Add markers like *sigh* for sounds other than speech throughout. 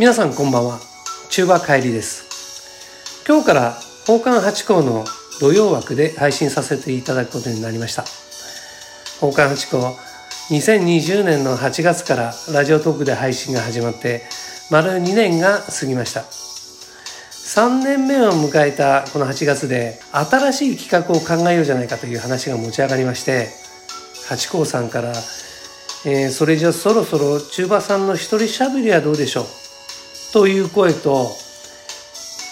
皆さんこんばんは。中馬帰りです。今日から奉還八校の土曜枠で配信させていただくことになりました。奉還八校2020年の8月からラジオトークで配信が始まって丸2年が過ぎました。3年目を迎えたこの8月で新しい企画を考えようじゃないかという話が持ち上がりまして八甲さんから、えー、それじゃそろそろ中馬さんの一人しゃべりはどうでしょう？という声と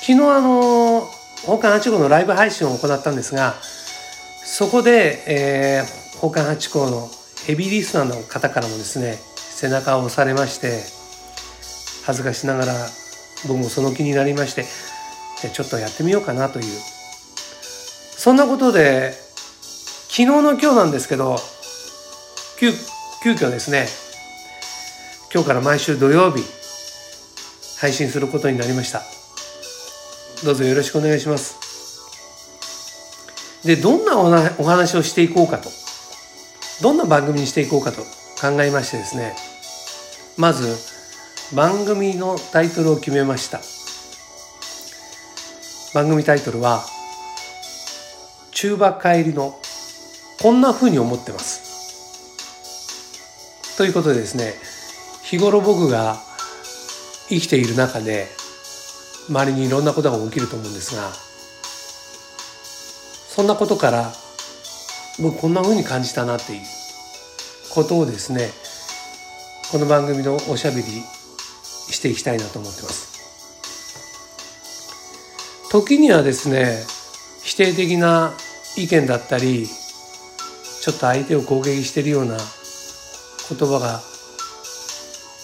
昨日あの宝冠八甲のライブ配信を行ったんですがそこで、えー、宝冠八甲のヘビーリスナーの方からもですね背中を押されまして恥ずかしながら僕もその気になりましてじゃちょっとやってみようかなという。そんなことで昨日の今日なんですけど急急遽ですね今日から毎週土曜日配信することになりました。どうぞよろしくお願いします。でどんなお話をしていこうかとどんな番組にしていこうかと考えましてですねまず番組のタイトルを決めました。番組タイトルは中馬帰りのこんな風に思ってます。ということでですね日頃僕が生きている中で周りにいろんなことが起きると思うんですがそんなことから僕こんな風に感じたなっていうことをですねこの番組のおしゃべりしていきたいなと思ってます。時にはですね否定的な意見だったりちょっと相手を攻撃しているような言葉が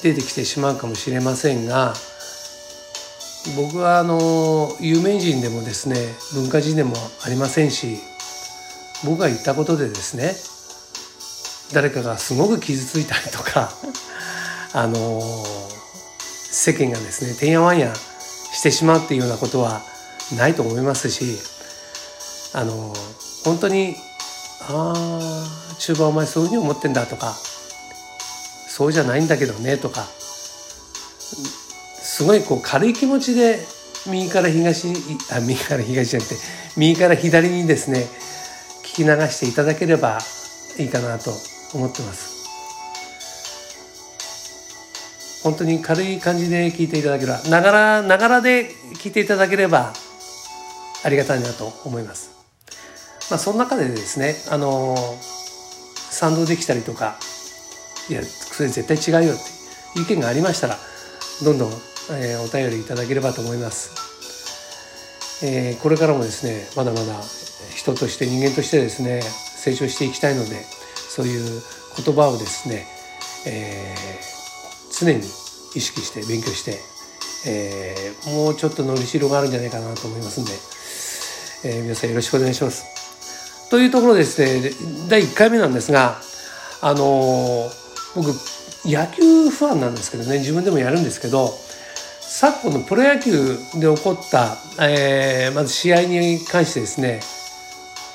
出てきてしまうかもしれませんが僕はあの有名人でもですね文化人でもありませんし僕が言ったことでですね誰かがすごく傷ついたりとか *laughs* あの世間がですねてんやわんやしてしまうっていうようなことはないと思いますしあの本当に「ああ中盤お前そういうふうに思ってんだ」とかそうじゃないんだけどねとかすごいこう軽い気持ちで右から東あ右から東じゃなくて右から左にですね聞き流していただければいいかなと思ってます。本当に軽い感じで聞いていただければながらながらで聞いていただければありがたいなと思います、まあ、その中でですねあの賛同できたりとかいやそれ絶対違うよっていう意見がありましたらどんどん、えー、お便りいただければと思います、えー、これからもですねまだまだ人として人間としてですね成長していきたいのでそういう言葉をですね、えー、常に意識して勉強して、えー、もうちょっとのりしろがあるんじゃないかなと思いますんで、えー、皆さんよろしくお願いします。というところでですね第1回目なんですがあのー僕野球ファンなんですけどね自分でもやるんですけど昨今のプロ野球で起こった、えー、まず試合に関してですね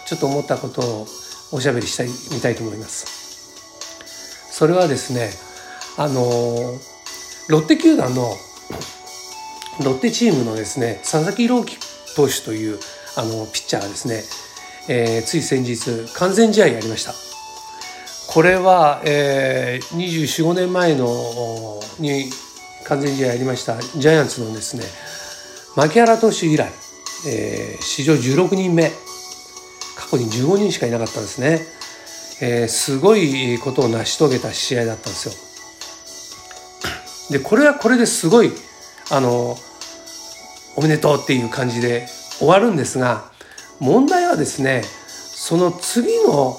ちょっと思ったことをおしゃべりしたいみたいと思います。それはですねあのロッテ球団のロッテチームのですね佐々木朗希投手というあのピッチャーがですね、えー、つい先日完全試合やりました。これは、えー、24、5年前のに完全試合やりましたジャイアンツのですね牧原投手以来、えー、史上16人目過去に15人しかいなかったんですね、えー、すごいことを成し遂げた試合だったんですよ。でこれはこれですごいあのおめでとうっていう感じで終わるんですが問題はですねその次の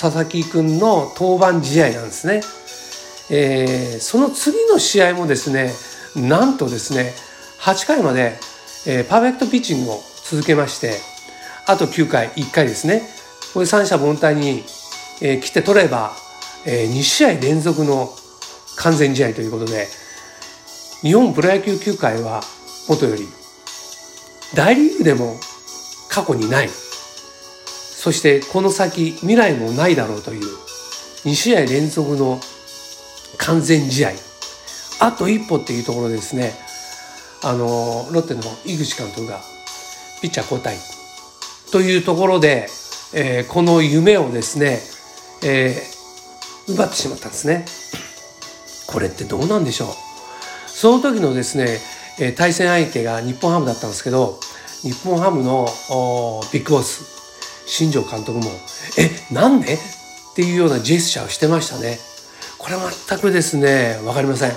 佐々木君の登板試合なんですね。えー、その次の試合もですねなんとですね8回まで、えー、パーフェクトピッチングを続けましてあと9回1回ですねこれ三者凡退に、えー、来て取れば、えー、2試合連続の完全試合ということで日本プロ野球球界はもとより大リーグでも過去にないそしてこの先未来もないだろうという2試合連続の完全試合。あと一歩っていうところですね。あのロッテの井口監督がピッチャー交代。というところで、えー、この夢をですね、えー、奪ってしまったんですね。これってどうなんでしょう。その時のですね、えー、対戦相手が日本ハムだったんですけど日本ハムのビッグボス。新庄監督も「えなんで?」っていうようなジェスチャーをしてましたね。これ全くですね分かりません。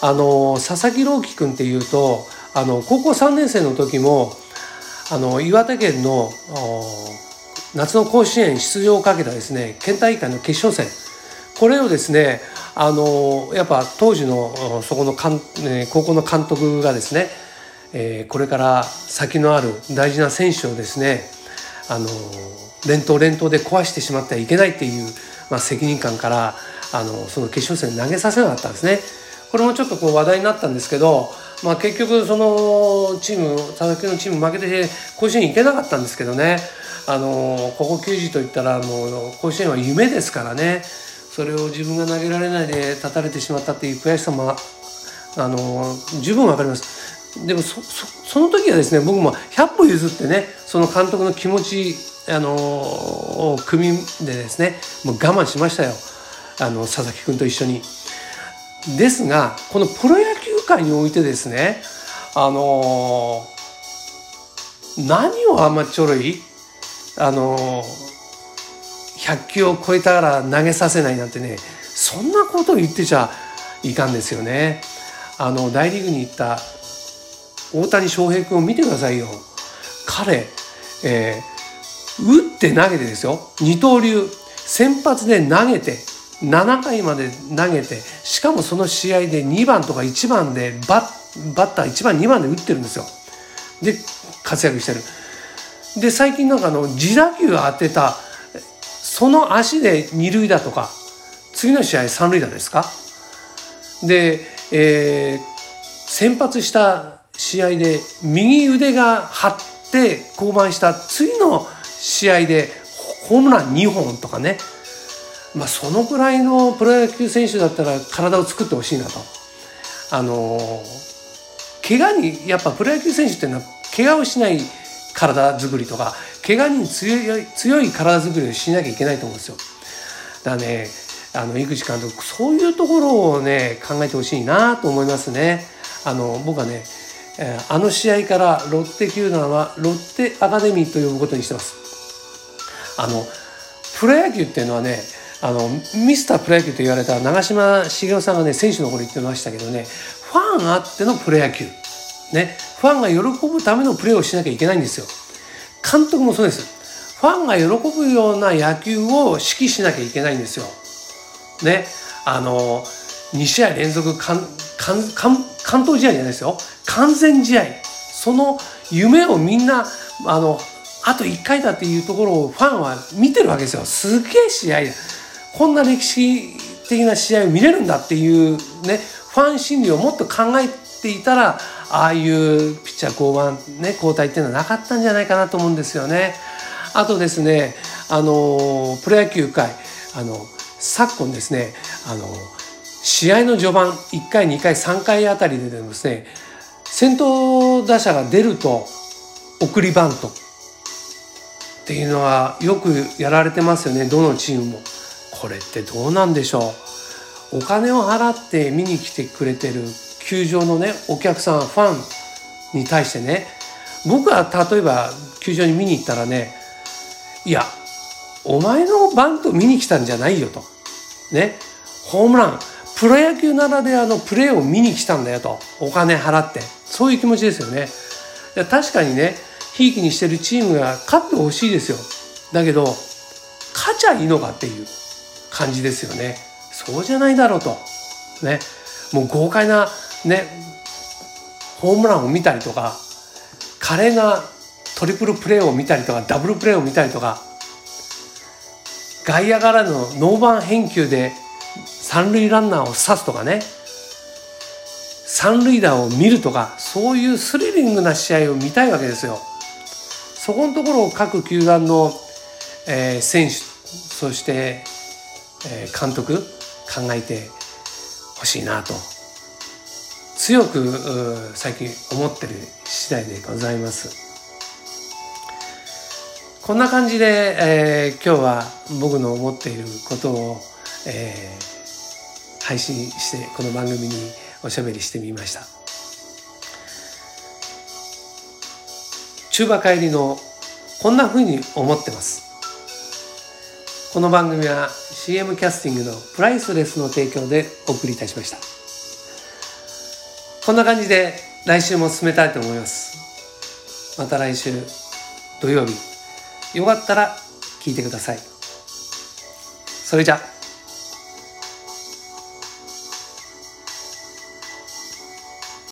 あの佐々木朗希君っていうとあの高校3年生の時もあの岩手県の夏の甲子園出場をかけたですね県大会の決勝戦これをですねあのやっぱ当時のそこの高校の監督がですね、えー、これから先のある大事な選手をですねあの連投連投で壊してしまってはいけないっていう、まあ、責任感からあのその決勝戦投げさせなかったんですね。これもちょっとこう話題になったんですけど、まあ、結局そのチーム佐々木のチーム負けて甲子園行けなかったんですけどねあのここ球児といったらもう甲子園は夢ですからねそれを自分が投げられないで立たれてしまったっていう悔しさもあの十分わかります。でもそその時はですね僕も100歩譲ってねその監督の気持ちあのを組みでですねもう我慢しましたよあの佐々木君と一緒に。ですがこのプロ野球界においてですねあのー、何をあんまちょろいあのー、100球を超えたら投げさせないなんてねそんなことを言ってちゃいかんですよね。あの大リーグに行った大谷翔平君を見てくださいよ。彼、えー、打って投げてですよ二刀流先発で投げて7回まで投げてしかもその試合で2番とか1番でバッバッター1番2番で打ってるんですよ。で活躍してる。で最近なんかあの自打球当てたその足で二塁打とか次の試合三塁打ですか？で、えー、先発した試合で右腕が張って降板した次の試合でホームラン2本とかねまあ、そのぐらいのプロ野球選手だったら体を作ってほしいなと。あの怪我にやっぱプロ野球選手っていうのは怪我をしない体作りとか怪我に強い強い体作りをしなきゃいけないと思うんですよ。だからねあの井口監督そういうところをね考えてほしいなと思いますね。あの僕はねあの試合からロッテ球団はロッテアカデミーと呼ぶことにしてます。あのプロ野球っていうのはねあのミスタープロ野球と言われた長嶋茂雄さんがね選手の頃言ってましたけどねファンあってのプロ野球。ねファンが喜ぶためのプレーをしなきゃいけないんですよ。監督もそうです。ファンが喜ぶような野球を指揮しなきゃいけないんですよ。ねあの2試合連続関関東試合じゃないですよ。完全試合。その夢をみんなあのあと1回だっていうところをファンは見てるわけですよ。すげえ試合。こんな歴史的な試合を見れるんだっていうねファン心理をもっと考えていたらああいうピッチャー降板ね交代っていうのはなかったんじゃないかなと思うんですよね。あとですねあのプロ野球界あの昨今ですねあの試合の序盤1回2回3回あたりでですね先頭打者が出ると送りバント。っていうのはよくやられてますよねどのチームも。これってどうなんでしょう。お金を払って見に来てくれてる球場のねお客さんファンに対してね。僕は例えば球場に見に行ったらねいやお前のバント見に来たんじゃないよと。ね。ホームラン。プロ野球ならではのプレーを見に来たんだよと。お金払って。そういう気持ちですよね。確かにねひいきにしてるチームが勝ってほしいですよ。だけど勝ちゃいいのかっていう感じですよね。そうじゃないだろうと。ね。もう豪快なねホームランを見たりとか華麗なトリプルプレーを見たりとかダブルプレーを見たりとか外野からのノーバン返球で三塁ランナーを刺すとかね。三塁打を見るとかそういうスリリングな試合を見たいわけですよ。そこのところを各球団の、えー、選手そしてえ監督考えてほしいなと。強く最近思ってる次第でございます。こんな感じで、えー、今日は僕の思っていることを、えー、配信してこの番組におしゃべりしてみました。中馬帰りのこんな風に思ってます。この番組は CM キャスティングのプライスレスの提供でお送りいたしました。こんな感じで来週も進めたいと思います。また来週土曜日。よかったら聞いてください。それじゃ